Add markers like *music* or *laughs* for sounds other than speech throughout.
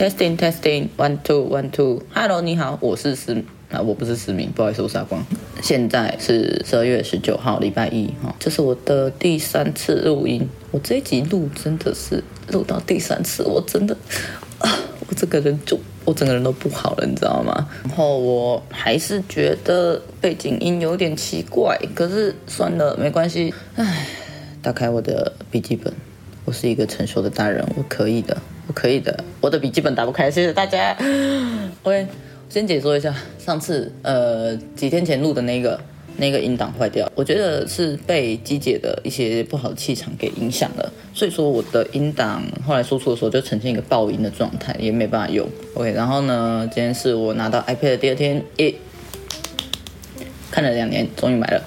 Testing Testing One Two One Two，Hello，你好，我是思啊，我不是思明，不好意思，我是阿光。现在是十二月十九号，礼拜一哈，这是我的第三次录音。我这一集录真的是录到第三次，我真的啊，我这个人就我整个人都不好了，你知道吗？然后我还是觉得背景音有点奇怪，可是算了，没关系。唉，打开我的笔记本，我是一个成熟的大人，我可以的。我可以的，我的笔记本打不开，谢谢大家。*gasps* OK，先解说一下上次呃几天前录的那个那个音档坏掉，我觉得是被机姐的一些不好的气场给影响了，所以说我的音档后来输出的时候就呈现一个爆音的状态，也没办法用。OK，然后呢，今天是我拿到 iPad 的第二天，诶，看了两年，终于买了。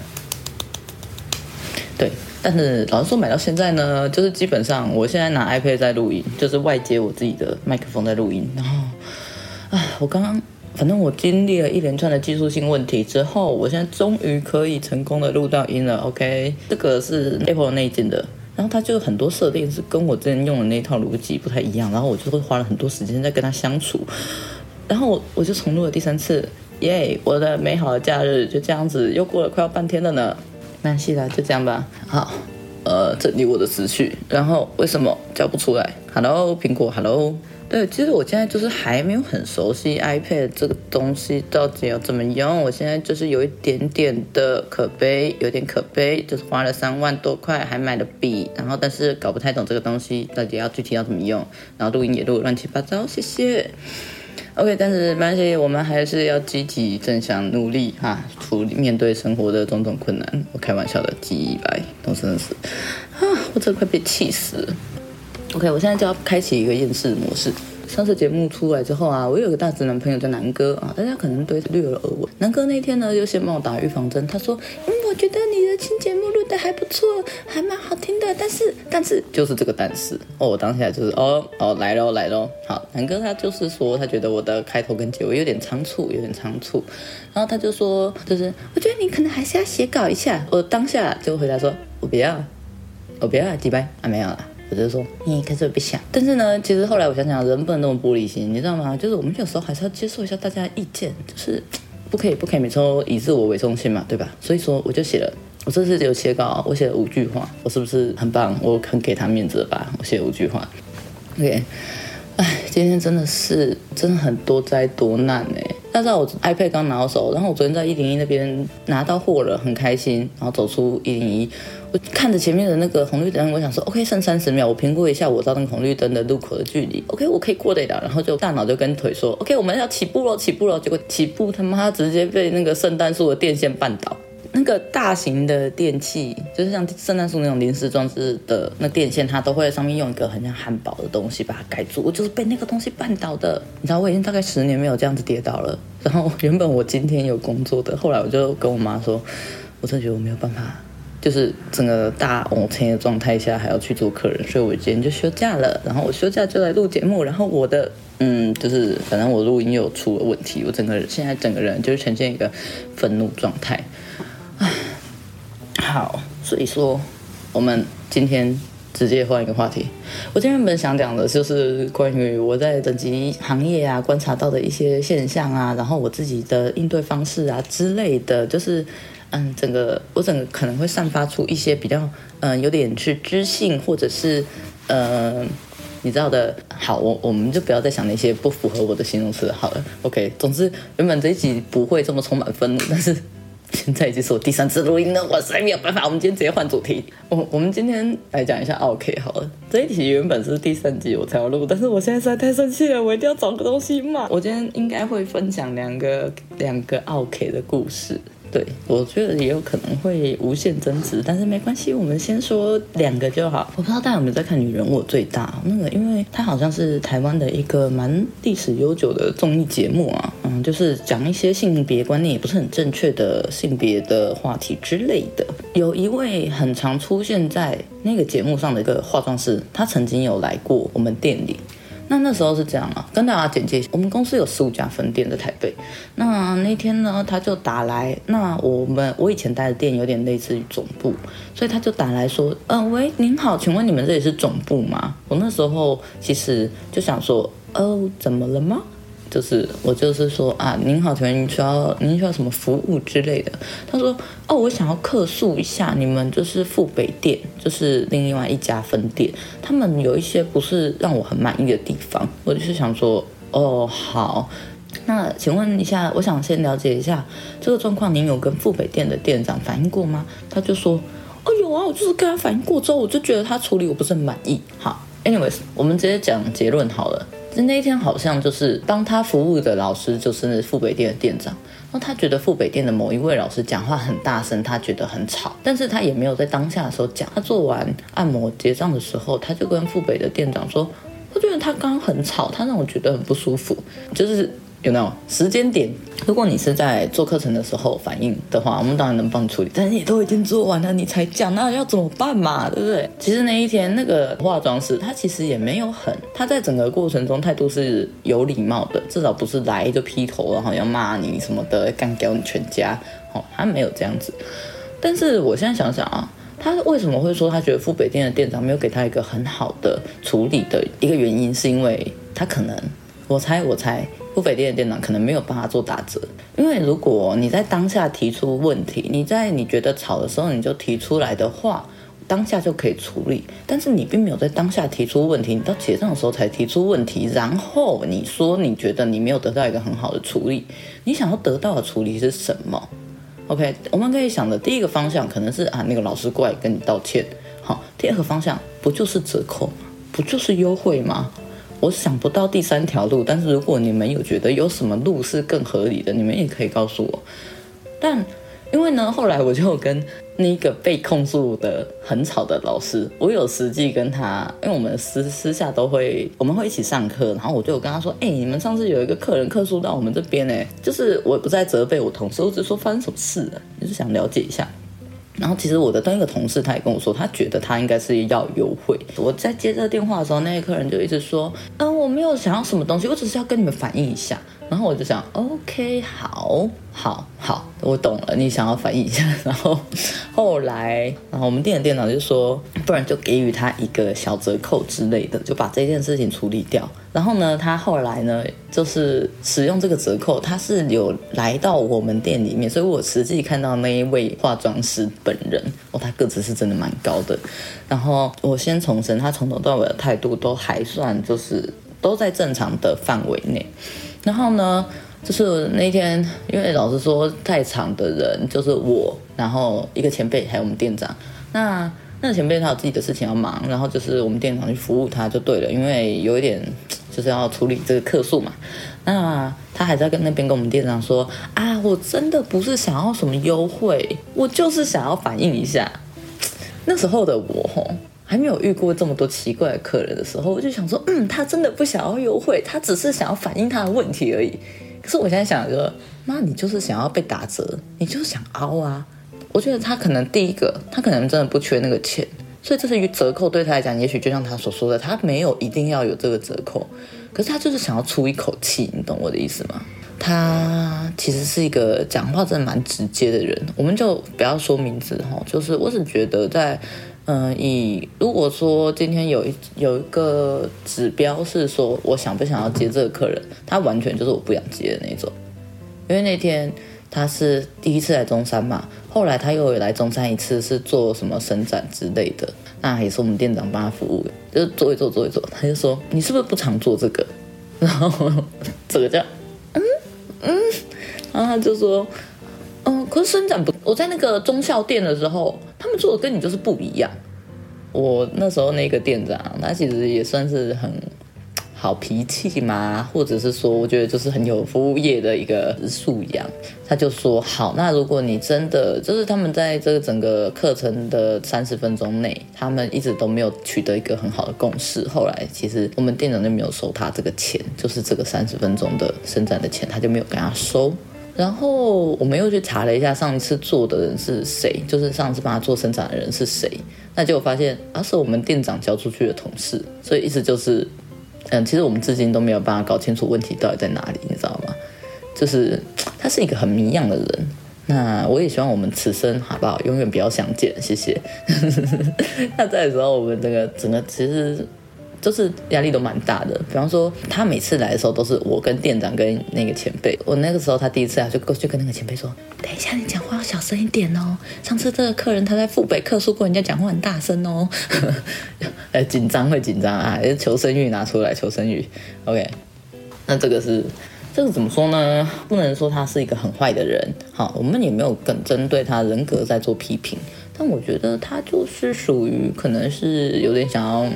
对。但是老实说，买到现在呢，就是基本上我现在拿 iPad 在录音，就是外接我自己的麦克风在录音。然后，啊，我刚刚反正我经历了一连串的技术性问题之后，我现在终于可以成功的录到音了。OK，这个是 Apple 内建的，然后它就很多设定是跟我之前用的那套逻辑不太一样，然后我就会花了很多时间在跟它相处，然后我我就重录了第三次，耶！我的美好的假日就这样子又过了快要半天了呢。没关系啦，就这样吧。好，呃，整理我的思绪。然后为什么叫不出来？Hello，苹果，Hello。对，其实我现在就是还没有很熟悉 iPad 这个东西到底要怎么用。我现在就是有一点点的可悲，有点可悲，就是花了三万多块还买了笔，然后但是搞不太懂这个东西到底要具体要怎么用，然后录音也录乱七八糟。谢谢。OK，但是没关系，我们还是要积极正向努力哈，处理面对生活的种种困难。我开玩笑的，几百都真的是啊，我真的快被气死了。OK，我现在就要开启一个厌世模式。上次节目出来之后啊，我有个大直男朋友叫南哥啊，大家可能对略有耳闻。南哥那天呢，就先帮我打预防针，他说：“嗯，觉得你的新节目录得还不错，还蛮好听的。但是，但是就是这个但是哦，我当下就是哦哦来喽来喽。好，南哥他就是说，他觉得我的开头跟结尾有点仓促，有点仓促。然后他就说，就是我觉得你可能还是要写稿一下。我当下就回答说，我不要，*laughs* 我不要，几拜啊没有了。我就说，你可是我不想，但是呢，其实后来我想想，人不能那么玻璃心，你知道吗？就是我们有时候还是要接受一下大家的意见，就是不可以不可以每次都以自我为中心嘛，对吧？所以说我就写了，我这次有写稿，我写了五句话，我是不是很棒？我很给他面子吧？我写了五句话，OK，哎，今天真的是真的很多灾多难哎。大家知道我 iPad 刚拿到手，然后我昨天在一零一那边拿到货了，很开心，然后走出一零一。我看着前面的那个红绿灯，我想说，OK，剩三十秒，我评估一下我到那个红绿灯的路口的距离，OK，我可以过得了。然后就大脑就跟腿说，OK，我们要起步了，起步了。结果起步他妈直接被那个圣诞树的电线绊倒。那个大型的电器，就是像圣诞树那种临时装置的那电线，它都会在上面用一个很像汉堡的东西把它盖住。我就是被那个东西绊倒的。你知道，我已经大概十年没有这样子跌倒了。然后原本我今天有工作的，后来我就跟我妈说，我真的觉得我没有办法。就是整个大往前的状态下还要去做客人，所以我今天就休假了。然后我休假就来录节目。然后我的嗯，就是反正我录音又出了问题，我整个人现在整个人就是呈现一个愤怒状态。好，所以说我们今天直接换一个话题。我今天原本想讲的就是关于我在整级行业啊观察到的一些现象啊，然后我自己的应对方式啊之类的，就是。嗯，整个我整个可能会散发出一些比较，嗯，有点是知性，或者是，嗯，你知道的。好，我我们就不要再想那些不符合我的形容词好了。OK，总之原本这一集不会这么充满愤怒，但是现在已经是我第三次录音了，我实在没有办法。我们今天直接换主题。我我们今天来讲一下 OK 好了。这一题原本是第三集我才要录，但是我现在实在太生气了，我一定要找个东西骂。我今天应该会分享两个两个 OK 的故事。对，我觉得也有可能会无限增值，但是没关系，我们先说两个就好。我不知道大家有没有在看《女人我最大》那个，因为它好像是台湾的一个蛮历史悠久的综艺节目啊，嗯，就是讲一些性别观念也不是很正确的性别的话题之类的。有一位很常出现在那个节目上的一个化妆师，他曾经有来过我们店里。那那时候是这样啊，跟大家简介一下，我们公司有十五家分店在台北。那那天呢，他就打来，那我们我以前待的店有点类似于总部，所以他就打来说，呃，喂，您好，请问你们这里是总部吗？我那时候其实就想说，哦，怎么了吗？就是我就是说啊，您好，请问您需要您需要什么服务之类的？他说哦，我想要客诉一下你们就是富北店，就是另外一家分店，他们有一些不是让我很满意的地方。我就是想说哦，好，那请问一下，我想先了解一下这个状况，您有跟富北店的店长反映过吗？他就说哦，有啊，我就是跟他反映过之后，我就觉得他处理我不是很满意。好，anyways，我们直接讲结论好了。那一天好像就是帮他服务的老师，就是富北店的店长。那他觉得富北店的某一位老师讲话很大声，他觉得很吵，但是他也没有在当下的时候讲。他做完按摩结账的时候，他就跟富北的店长说：“他觉得他刚刚很吵，他让我觉得很不舒服。”就是。有没有时间点？如果你是在做课程的时候反应的话，我们当然能帮你处理。但是你都已经做完了，你才讲，那要怎么办嘛？对不对？其实那一天那个化妆师他其实也没有很，他在整个过程中态度是有礼貌的，至少不是来就劈头，然后要骂你什么的，干掉你全家。哦，他没有这样子。但是我现在想想啊，他为什么会说他觉得富北店的店长没有给他一个很好的处理的一个原因，是因为他可能，我猜，我猜。富北店的店长可能没有办法做打折，因为如果你在当下提出问题，你在你觉得吵的时候你就提出来的话，当下就可以处理。但是你并没有在当下提出问题，你到结账的时候才提出问题，然后你说你觉得你没有得到一个很好的处理，你想要得到的处理是什么？OK，我们可以想的第一个方向可能是啊，那个老师过来跟你道歉。好，第二个方向不就是折扣吗？不就是优惠吗？我想不到第三条路，但是如果你们有觉得有什么路是更合理的，你们也可以告诉我。但因为呢，后来我就跟那个被控诉的很吵的老师，我有实际跟他，因为我们私私下都会，我们会一起上课，然后我就跟他说，哎、你们上次有一个客人客诉到我们这边，哎，就是我不再责备我同事，我只说发生什么事了，就是想了解一下。然后其实我的那个同事他也跟我说，他觉得他应该是要优惠。我在接这个电话的时候，那个客人就一直说，嗯，我没有想要什么东西，我只是要跟你们反映一下。然后我就想，OK，好，好，好，我懂了，你想要反映一下。然后 *laughs* 后来，然后我们店的店长就说，不然就给予他一个小折扣之类的，就把这件事情处理掉。然后呢，他后来呢，就是使用这个折扣，他是有来到我们店里面，所以我实际看到那一位化妆师本人，哦，他个子是真的蛮高的。然后我先重申，他从头到尾的态度都还算，就是都在正常的范围内。然后呢，就是那天，因为老实说，在场的人就是我，然后一个前辈，还有我们店长。那那前辈他有自己的事情要忙，然后就是我们店长去服务他就对了，因为有一点就是要处理这个客诉嘛。那他还在跟那边跟我们店长说啊，我真的不是想要什么优惠，我就是想要反映一下。那时候的我吼。还没有遇过这么多奇怪的客人的时候，我就想说，嗯，他真的不想要优惠，他只是想要反映他的问题而已。可是我现在想说，妈你就是想要被打折，你就是想凹啊。我觉得他可能第一个，他可能真的不缺那个钱，所以这是一个折扣对他来讲，也许就像他所说的，他没有一定要有这个折扣，可是他就是想要出一口气，你懂我的意思吗？他其实是一个讲话真的蛮直接的人，我们就不要说名字哈，就是我只觉得在。嗯，以如果说今天有一有一个指标是说我想不想要接这个客人，他完全就是我不想接的那种。因为那天他是第一次来中山嘛，后来他又来中山一次，是做什么伸展之类的，那也是我们店长帮他服务，就是做一做做一做，他就说你是不是不常做这个？然后这个叫嗯嗯，然后他就说。嗯，可是伸展不，我在那个中校店的时候，他们做的跟你就是不一样。我那时候那个店长，他其实也算是很好脾气嘛，或者是说，我觉得就是很有服务业的一个素养。他就说，好，那如果你真的就是他们在这个整个课程的三十分钟内，他们一直都没有取得一个很好的共识，后来其实我们店长就没有收他这个钱，就是这个三十分钟的伸展的钱，他就没有跟他收。然后我们又去查了一下上一次做的人是谁，就是上次帮他做生产的人是谁，那结果发现啊是我们店长交出去的同事，所以意思就是，嗯，其实我们至今都没有办法搞清楚问题到底在哪里，你知道吗？就是他是一个很谜样的人，那我也希望我们此生好不好，永远不要相见，谢谢。*laughs* 那在的时候我们这个整个其实就是压力都蛮大的。比方说，他每次来的时候都是我跟店长跟那个前辈。我那个时候他第一次来就过去跟那个前辈说：“等一下，你讲话要小声一点哦。上次这个客人他在富北客诉过人家讲话很大声哦。”呃，紧张会紧张啊，求生欲拿出来，求生欲。OK，那这个是。这个怎么说呢？不能说他是一个很坏的人，好，我们也没有更针对他人格在做批评。但我觉得他就是属于可能是有点想要，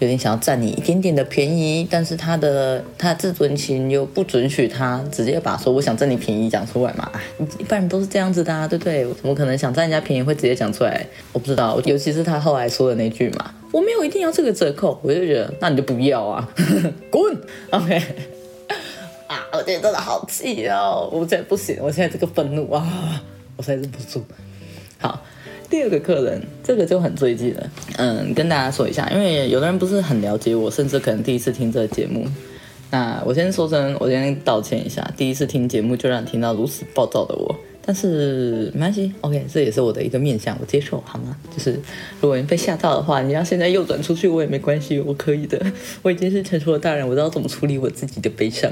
有点想要占你一点点的便宜，但是他的他的自尊心又不准许他直接把说我想占你便宜讲出来嘛。一般人都是这样子的啊，对不对？怎么可能想占人家便宜会直接讲出来？我不知道，尤其是他后来说的那句嘛，我没有一定要这个折扣，我就觉得那你就不要啊，*laughs* 滚，OK 啊。我觉得真的好气哦！我现在不行，我现在这个愤怒啊，我现在忍不住。好，第二个客人，这个就很最近了。嗯，跟大家说一下，因为有的人不是很了解我，甚至可能第一次听这个节目。那我先说声，我先道歉一下，第一次听节目就让你听到如此暴躁的我。但是没关系，OK，这也是我的一个面向，我接受好吗？就是如果你被吓到的话，你要现在右转出去，我也没关系，我可以的。我已经是成熟的大人，我知道怎么处理我自己的悲伤。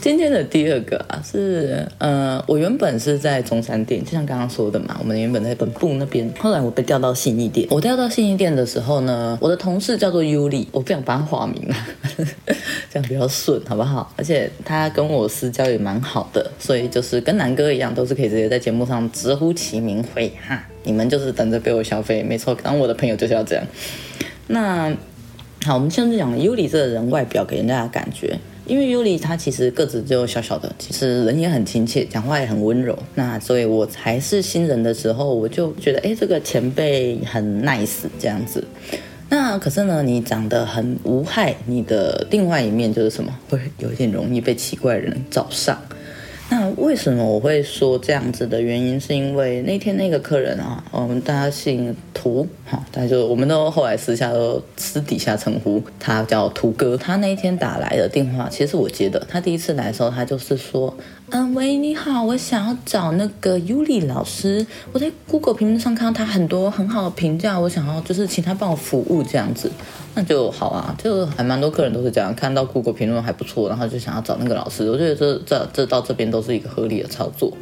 今天的第二个啊，是呃，我原本是在中山店，就像刚刚说的嘛，我们原本在本部那边，后来我被调到信义店。我调到信义店的时候呢，我的同事叫做尤里，我不想帮他化名了，这样比较顺，好不好？而且他跟我私交也蛮好的，所以就是跟南哥一样，都是可以直接在节目上直呼其名讳哈。你们就是等着被我消费，没错，当我的朋友就是要这样。那好，我们现在讲尤里这个人外表给人家的感觉。因为尤里他其实个子就小小的，其实人也很亲切，讲话也很温柔。那所以我还是新人的时候，我就觉得，哎，这个前辈很 nice 这样子。那可是呢，你长得很无害，你的另外一面就是什么？*laughs* 会有点容易被奇怪人找上。那为什么我会说这样子的原因，是因为那天那个客人啊，我们大家姓涂，哈，大家就我们都后来私下都私底下称呼他叫涂哥。他那一天打来的电话，其实我接的。他第一次来的时候，他就是说，嗯，喂，你好，我想要找那个尤里老师。我在 Google 评论上看到他很多很好的评价，我想要就是请他帮我服务这样子。那就好啊，就还蛮多客人都是这样，看到 Google 评论还不错，然后就想要找那个老师。我觉得这这这到这边都是一个合理的操作。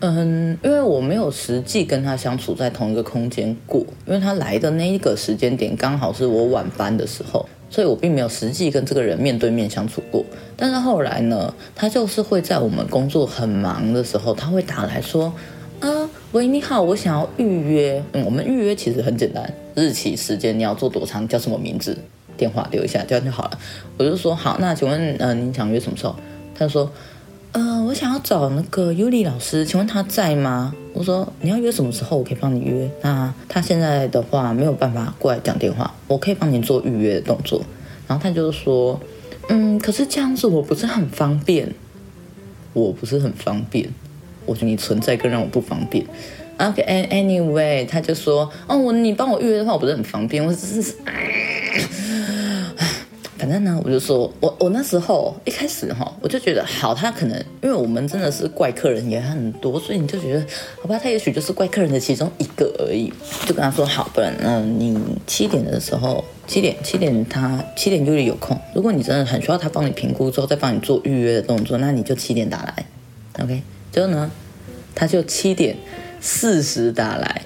嗯，因为我没有实际跟他相处在同一个空间过，因为他来的那一个时间点刚好是我晚班的时候，所以我并没有实际跟这个人面对面相处过。但是后来呢，他就是会在我们工作很忙的时候，他会打来说。啊，喂，你好，我想要预约。嗯，我们预约其实很简单，日期、时间，你要做多长，叫什么名字，电话留一下，这样就好了。我就说好，那请问，嗯、呃，你想约什么时候？他说，呃，我想要找那个尤里老师，请问他在吗？我说你要约什么时候，我可以帮你约。那他现在的话没有办法过来讲电话，我可以帮你做预约的动作。然后他就说，嗯，可是这样子我不是很方便，我不是很方便。我觉得你存在更让我不方便。OK，Anyway，他就说，哦，我你帮我预约的话，我不是很方便。我只是，*sighs* 反正呢，我就说我我那时候一开始哈，我就觉得好，他可能因为我们真的是怪客人也很多，所以你就觉得好吧，他也许就是怪客人的其中一个而已。就跟他说好，不然嗯，你七点的时候，七点七点他七点就有空。如果你真的很需要他帮你评估之后再帮你做预约的动作，那你就七点打来，OK。之后呢，他就七点四十打来，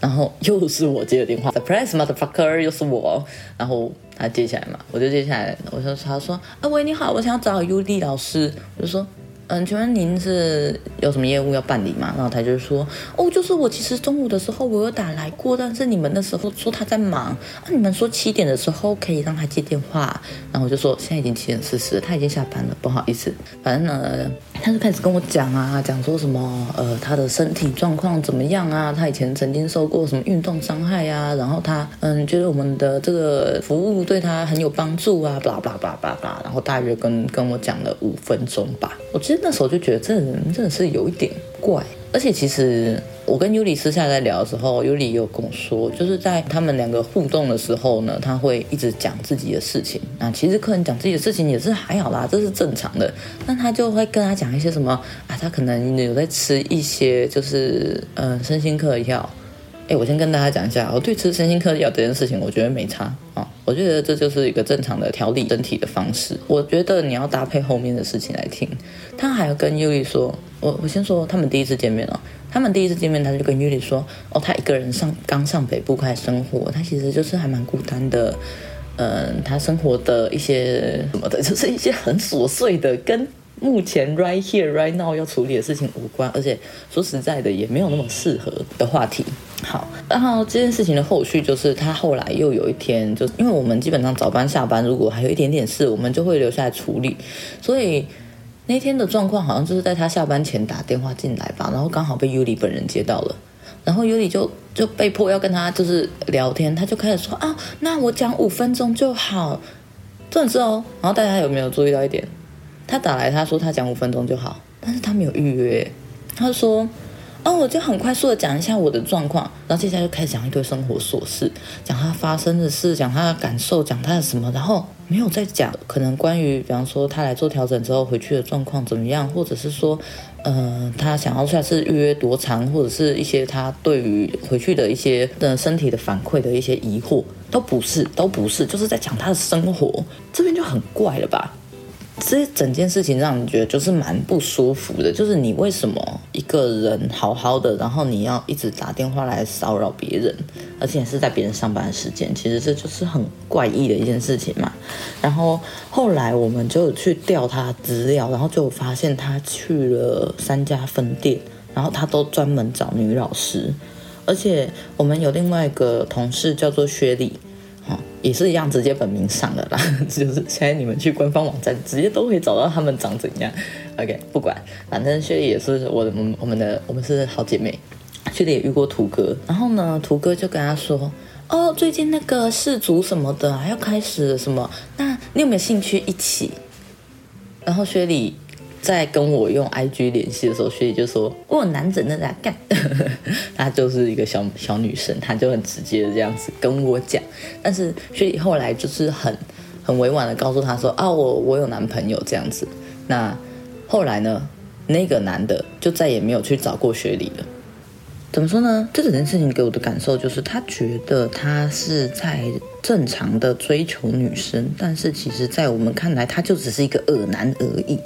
然后又是我接的电话，Surprise motherfucker，又是我，然后他接起来嘛，我就接下来，我就他说，啊喂，你好，我想要找尤里老师，我就说。嗯，请问您是有什么业务要办理吗？然后他就说，哦，就是我其实中午的时候我有打来过，但是你们那时候说他在忙，啊，你们说七点的时候可以让他接电话，然后我就说现在已经七点四十，他已经下班了，不好意思。反正呢，他就开始跟我讲啊，讲说什么，呃，他的身体状况怎么样啊？他以前曾经受过什么运动伤害啊？然后他嗯，觉得我们的这个服务对他很有帮助啊，巴拉巴拉巴拉巴拉，然后大约跟跟我讲了五分钟吧，我其实。那时候就觉得这人真的是有一点怪，而且其实我跟尤里私下在聊的时候，尤里有跟我说，就是在他们两个互动的时候呢，他会一直讲自己的事情。那其实客人讲自己的事情也是还好啦，这是正常的。那他就会跟他讲一些什么啊，他可能有在吃一些就是嗯、身心科的药。哎，我先跟大家讲一下，我对吃身心科的药这件事情，我觉得没差啊。我觉得这就是一个正常的调理身体的方式。我觉得你要搭配后面的事情来听。他还要跟尤里说，我我先说他们第一次见面哦。他们第一次见面，他就跟尤里说，哦，他一个人上刚上北部开始生活，他其实就是还蛮孤单的。嗯，他生活的一些什么的，*laughs* 就是一些很琐碎的跟。目前 right here right now 要处理的事情无关，而且说实在的也没有那么适合的话题。好，然后这件事情的后续就是他后来又有一天，就因为我们基本上早班下班，如果还有一点点事，我们就会留下来处理。所以那天的状况好像就是在他下班前打电话进来吧，然后刚好被尤里本人接到了，然后尤里就就被迫要跟他就是聊天，他就开始说啊，那我讲五分钟就好，这是哦。然后大家有没有注意到一点？他打来，他说他讲五分钟就好，但是他没有预约。他说：“哦，我就很快速的讲一下我的状况，然后接下来就开始讲一堆生活琐事，讲他发生的事，讲他的感受，讲他的什么，然后没有再讲可能关于，比方说他来做调整之后回去的状况怎么样，或者是说，呃，他想要下次预约多长，或者是一些他对于回去的一些的身体的反馈的一些疑惑，都不是，都不是，就是在讲他的生活，这边就很怪了吧。”这整件事情让你觉得就是蛮不舒服的，就是你为什么一个人好好的，然后你要一直打电话来骚扰别人，而且是在别人上班的时间，其实这就是很怪异的一件事情嘛。然后后来我们就去调他资料，然后就发现他去了三家分店，然后他都专门找女老师，而且我们有另外一个同事叫做薛丽。也是一样，直接本名上的啦，*laughs* 就是现在你们去官方网站，直接都可以找到他们长怎样。OK，不管，反正雪莉也是我的，我们的，我们是好姐妹。雪莉也遇过图哥，然后呢，图哥就跟他说：“哦，最近那个氏族什么的还要开始什么，那你有没有兴趣一起？”然后雪莉。在跟我用 IG 联系的时候，学姐就说：“我男整的在干。” *laughs* 她就是一个小小女生，她就很直接的这样子跟我讲。但是学姐后来就是很很委婉的告诉她说：“啊，我我有男朋友这样子。”那后来呢，那个男的就再也没有去找过学莉了。怎么说呢？这整件事情给我的感受就是，他觉得他是在正常的追求女生，但是其实在我们看来，他就只是一个恶男而已。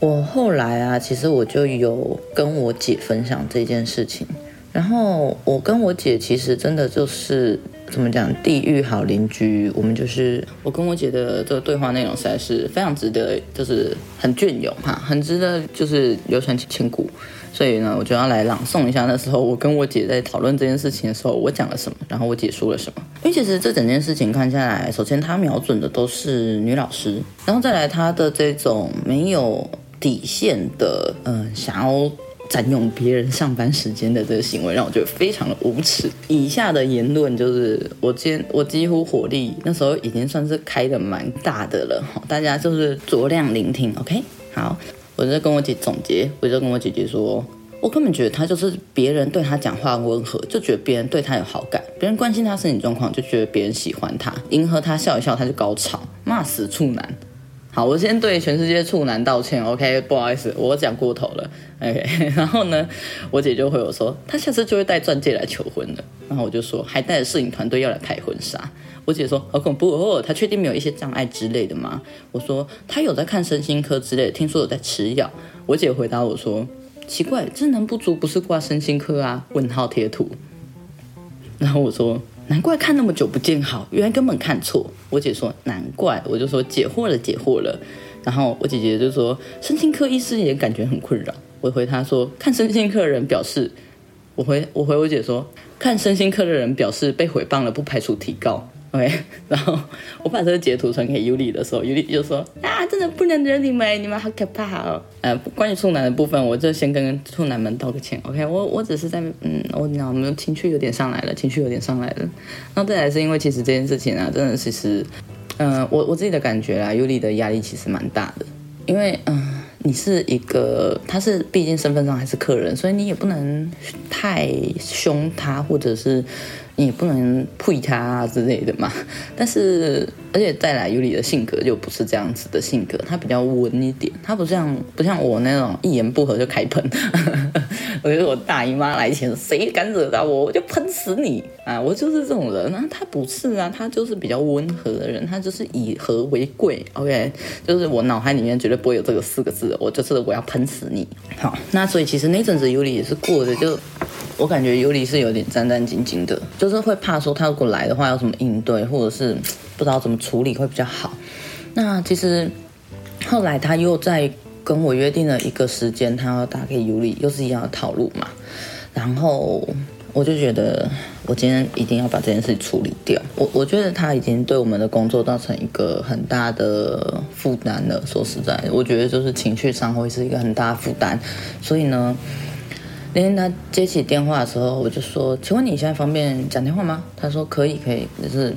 我后来啊，其实我就有跟我姐分享这件事情，然后我跟我姐其实真的就是怎么讲，地狱好邻居。我们就是我跟我姐的这个对话内容实在是非常值得，就是很隽永哈，很值得就是流传千古。所以呢，我就要来朗诵一下那时候我跟我姐在讨论这件事情的时候，我讲了什么，然后我姐说了什么。因为其实这整件事情看下来，首先她瞄准的都是女老师，然后再来她的这种没有。底线的，嗯、想要占用别人上班时间的这个行为，让我觉得非常的无耻。以下的言论就是我今我几乎火力那时候已经算是开得蛮大的了，大家就是酌量聆听，OK？好，我就跟我姐总结，我就跟我姐姐说，我根本觉得他就是别人对他讲话温和，就觉得别人对他有好感，别人关心他身体状况，就觉得别人喜欢他，迎合他笑一笑他就高潮，骂死处男。好，我先对全世界处男道歉，OK，不好意思，我讲过头了，OK。*laughs* 然后呢，我姐就回我说，她下次就会带钻戒来求婚了。然后我就说，还带着摄影团队要来拍婚纱。我姐说，好恐怖哦，她确定没有一些障碍之类的吗？我说，她有在看身心科之类的，听说有在吃药。我姐回答我说，奇怪，智能不足不是挂身心科啊？问号贴图。然后我说。难怪看那么久不见好，原来根本看错。我姐说难怪，我就说解惑了，解惑了。然后我姐姐就说，身心科医师也感觉很困扰。我回她说，看身心科的人表示，我回我回我姐说，看身心科的人表示被毁谤了，不排除提高。OK，*laughs* 然后我把这个截图传给尤里的时候，尤里就说啊，真的不能惹你们，你们好可怕哦。呃，关于处男的部分，我就先跟处男们道个歉。OK，我我只是在嗯，我你知道，我们情绪有点上来了，情绪有点上来了。那再来是因为其实这件事情啊，真的其实，嗯、我我自己的感觉啊，尤里的压力其实蛮大的，因为嗯。你是一个，他是毕竟身份上还是客人，所以你也不能太凶他，或者是你也不能呸他啊之类的嘛。但是，而且再来尤里的性格就不是这样子的性格，他比较温一点，他不像不像我那种一言不合就开喷。*laughs* 我觉得我大姨妈来前，谁敢惹到我，我就喷死你啊！我就是这种人。啊他不是啊，他就是比较温和的人，他就是以和为贵。OK，就是我脑海里面绝对不会有这个四个字，我就是我要喷死你。*laughs* 好，那所以其实那阵子尤里也是过的，就我感觉尤里是有点战战兢兢的，就是会怕说他如果来的话要怎么应对，或者是不知道怎么处理会比较好。那其实后来他又在。跟我约定了一个时间，他要打给尤里，又是一样的套路嘛。然后我就觉得，我今天一定要把这件事处理掉。我我觉得他已经对我们的工作造成一个很大的负担了。说实在，我觉得就是情绪上会是一个很大的负担。所以呢，那天他接起电话的时候，我就说：“请问你现在方便讲电话吗？”他说：“可以，可以。”就是。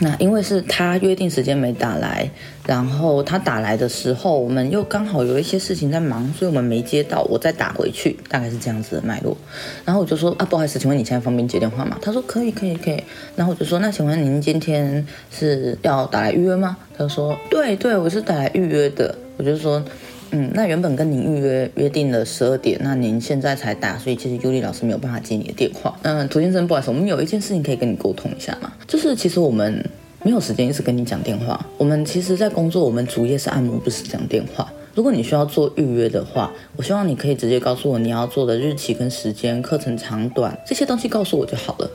那因为是他约定时间没打来，然后他打来的时候，我们又刚好有一些事情在忙，所以我们没接到，我再打回去，大概是这样子的脉络。然后我就说啊，不好意思，请问你现在方便接电话吗？他说可以，可以，可以。然后我就说，那请问您今天是要打来预约吗？他说对对，我是打来预约的。我就说。嗯，那原本跟您预约约定了十二点，那您现在才打，所以其实尤里老师没有办法接你的电话。嗯，涂先生，不好意思，我们有一件事情可以跟你沟通一下嘛，就是其实我们没有时间一直跟你讲电话。我们其实，在工作，我们主业是按摩，不是讲电话。如果你需要做预约的话，我希望你可以直接告诉我你要做的日期跟时间、课程长短这些东西，告诉我就好了。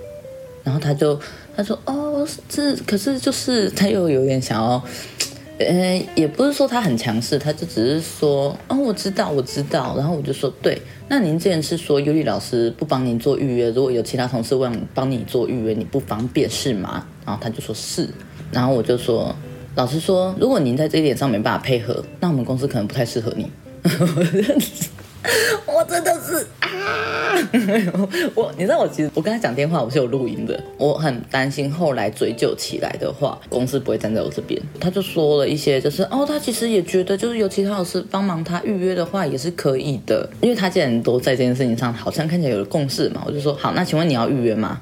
然后他就他说哦，这可是就是他又有点想要。呃，也不是说他很强势，他就只是说，哦，我知道，我知道。然后我就说，对，那您之前是说尤里老师不帮您做预约，如果有其他同事问帮你做预约，你不方便是吗？然后他就说是。然后我就说，老实说，如果您在这一点上没办法配合，那我们公司可能不太适合你。*laughs* 我真的是！*laughs* 我你知道我其实我跟他讲电话我是有录音的，我很担心后来追究起来的话，公司不会站在我这边。他就说了一些，就是哦，他其实也觉得就是有其他老师帮忙他预约的话也是可以的，因为他既然都在这件事情上好像看起来有了共识嘛，我就说好，那请问你要预约吗？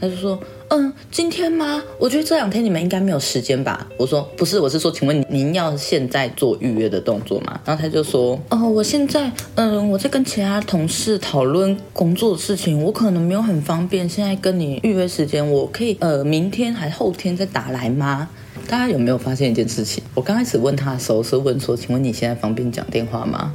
他就说。嗯，今天吗？我觉得这两天你们应该没有时间吧。我说不是，我是说，请问您要现在做预约的动作吗？然后他就说，哦，我现在，嗯，我在跟其他同事讨论工作的事情，我可能没有很方便，现在跟你预约时间，我可以，呃，明天还后天再打来吗？大家有没有发现一件事情？我刚开始问他的时候是问说，请问你现在方便讲电话吗？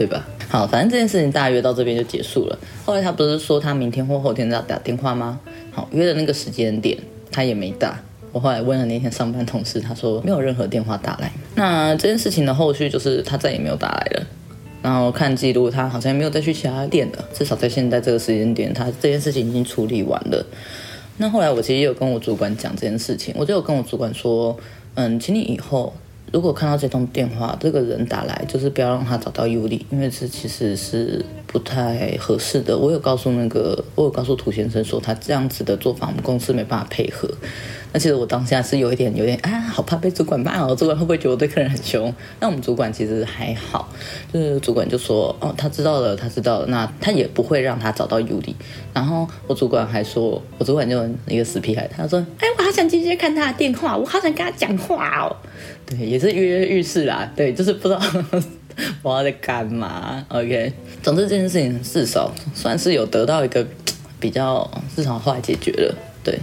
对吧？好，反正这件事情大约到这边就结束了。后来他不是说他明天或后天再打电话吗？好，约的那个时间点，他也没打。我后来问了那天上班同事，他说没有任何电话打来。那这件事情的后续就是他再也没有打来了。然后看记录，他好像没有再去其他店了。至少在现在这个时间点，他这件事情已经处理完了。那后来我其实也有跟我主管讲这件事情，我就有跟我主管说，嗯，请你以后如果看到这通电话，这个人打来，就是不要让他找到尤里，因为这其实是。不太合适的，我有告诉那个，我有告诉涂先生说，他这样子的做法，我们公司没办法配合。那其实我当下是有一点，有点啊，好怕被主管骂哦，主管会不会觉得我对客人很凶？那我们主管其实还好，就是主管就说，哦，他知道了，他知道了，那他也不会让他找到尤里。然后我主管还说，我主管就一个死屁孩，他说，哎，我好想直接看他的电话，我好想跟他讲话哦。对，也是跃跃欲试啦，对，就是不知道。*laughs* 我要在干嘛？OK，总之这件事情至少算是有得到一个比较至少后来解决了。对，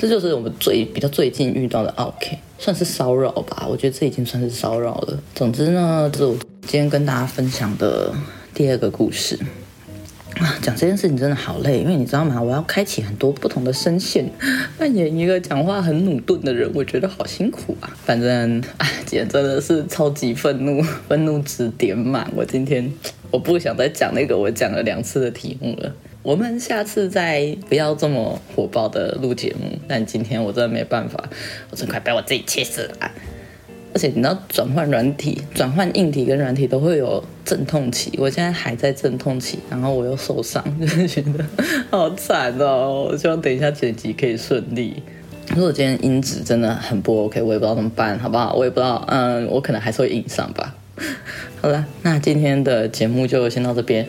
这就是我们最比较最近遇到的 OK，算是骚扰吧。我觉得这已经算是骚扰了。总之呢，这是我今天跟大家分享的第二个故事。啊，讲这件事情真的好累，因为你知道吗？我要开启很多不同的声线，扮演一个讲话很鲁钝的人，我觉得好辛苦啊。反正，哎，今天真的是超级愤怒，愤怒值点满。我今天我不想再讲那个我讲了两次的题目了。我们下次再不要这么火爆的录节目。但今天我真的没办法，我真快被我自己气死了。而且你知道转换软体、转换硬体跟软体都会有阵痛期，我现在还在阵痛期，然后我又受伤，就是觉得好惨哦。我希望等一下剪辑可以顺利。如果今天音质真的很不 OK，我也不知道怎么办，好不好？我也不知道，嗯，我可能还是会硬上吧。好了，那今天的节目就先到这边。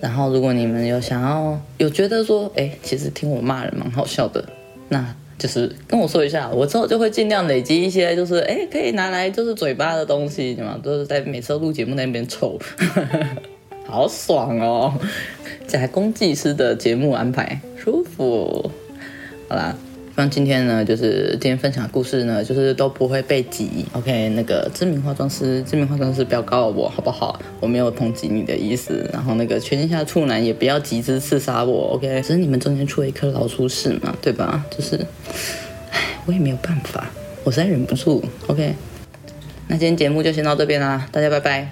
然后如果你们有想要有觉得说，哎，其实听我骂人蛮好笑的，那就是跟我说一下，我之后就会尽量累积一些，就是哎可以拿来就是嘴巴的东西，什么？都是在每次录节目那边抽，*laughs* 好爽哦！假公济私的节目安排，舒服。好啦。像今天呢，就是今天分享的故事呢，就是都不会被挤。OK，那个知名化妆师，知名化妆师不要告我好不好？我没有抨击你的意思。然后那个全天下处男也不要集资刺杀我。OK，只是你们中间出了一颗老鼠屎嘛，对吧？就是，唉，我也没有办法，我实在忍不住。OK，那今天节目就先到这边啦，大家拜拜。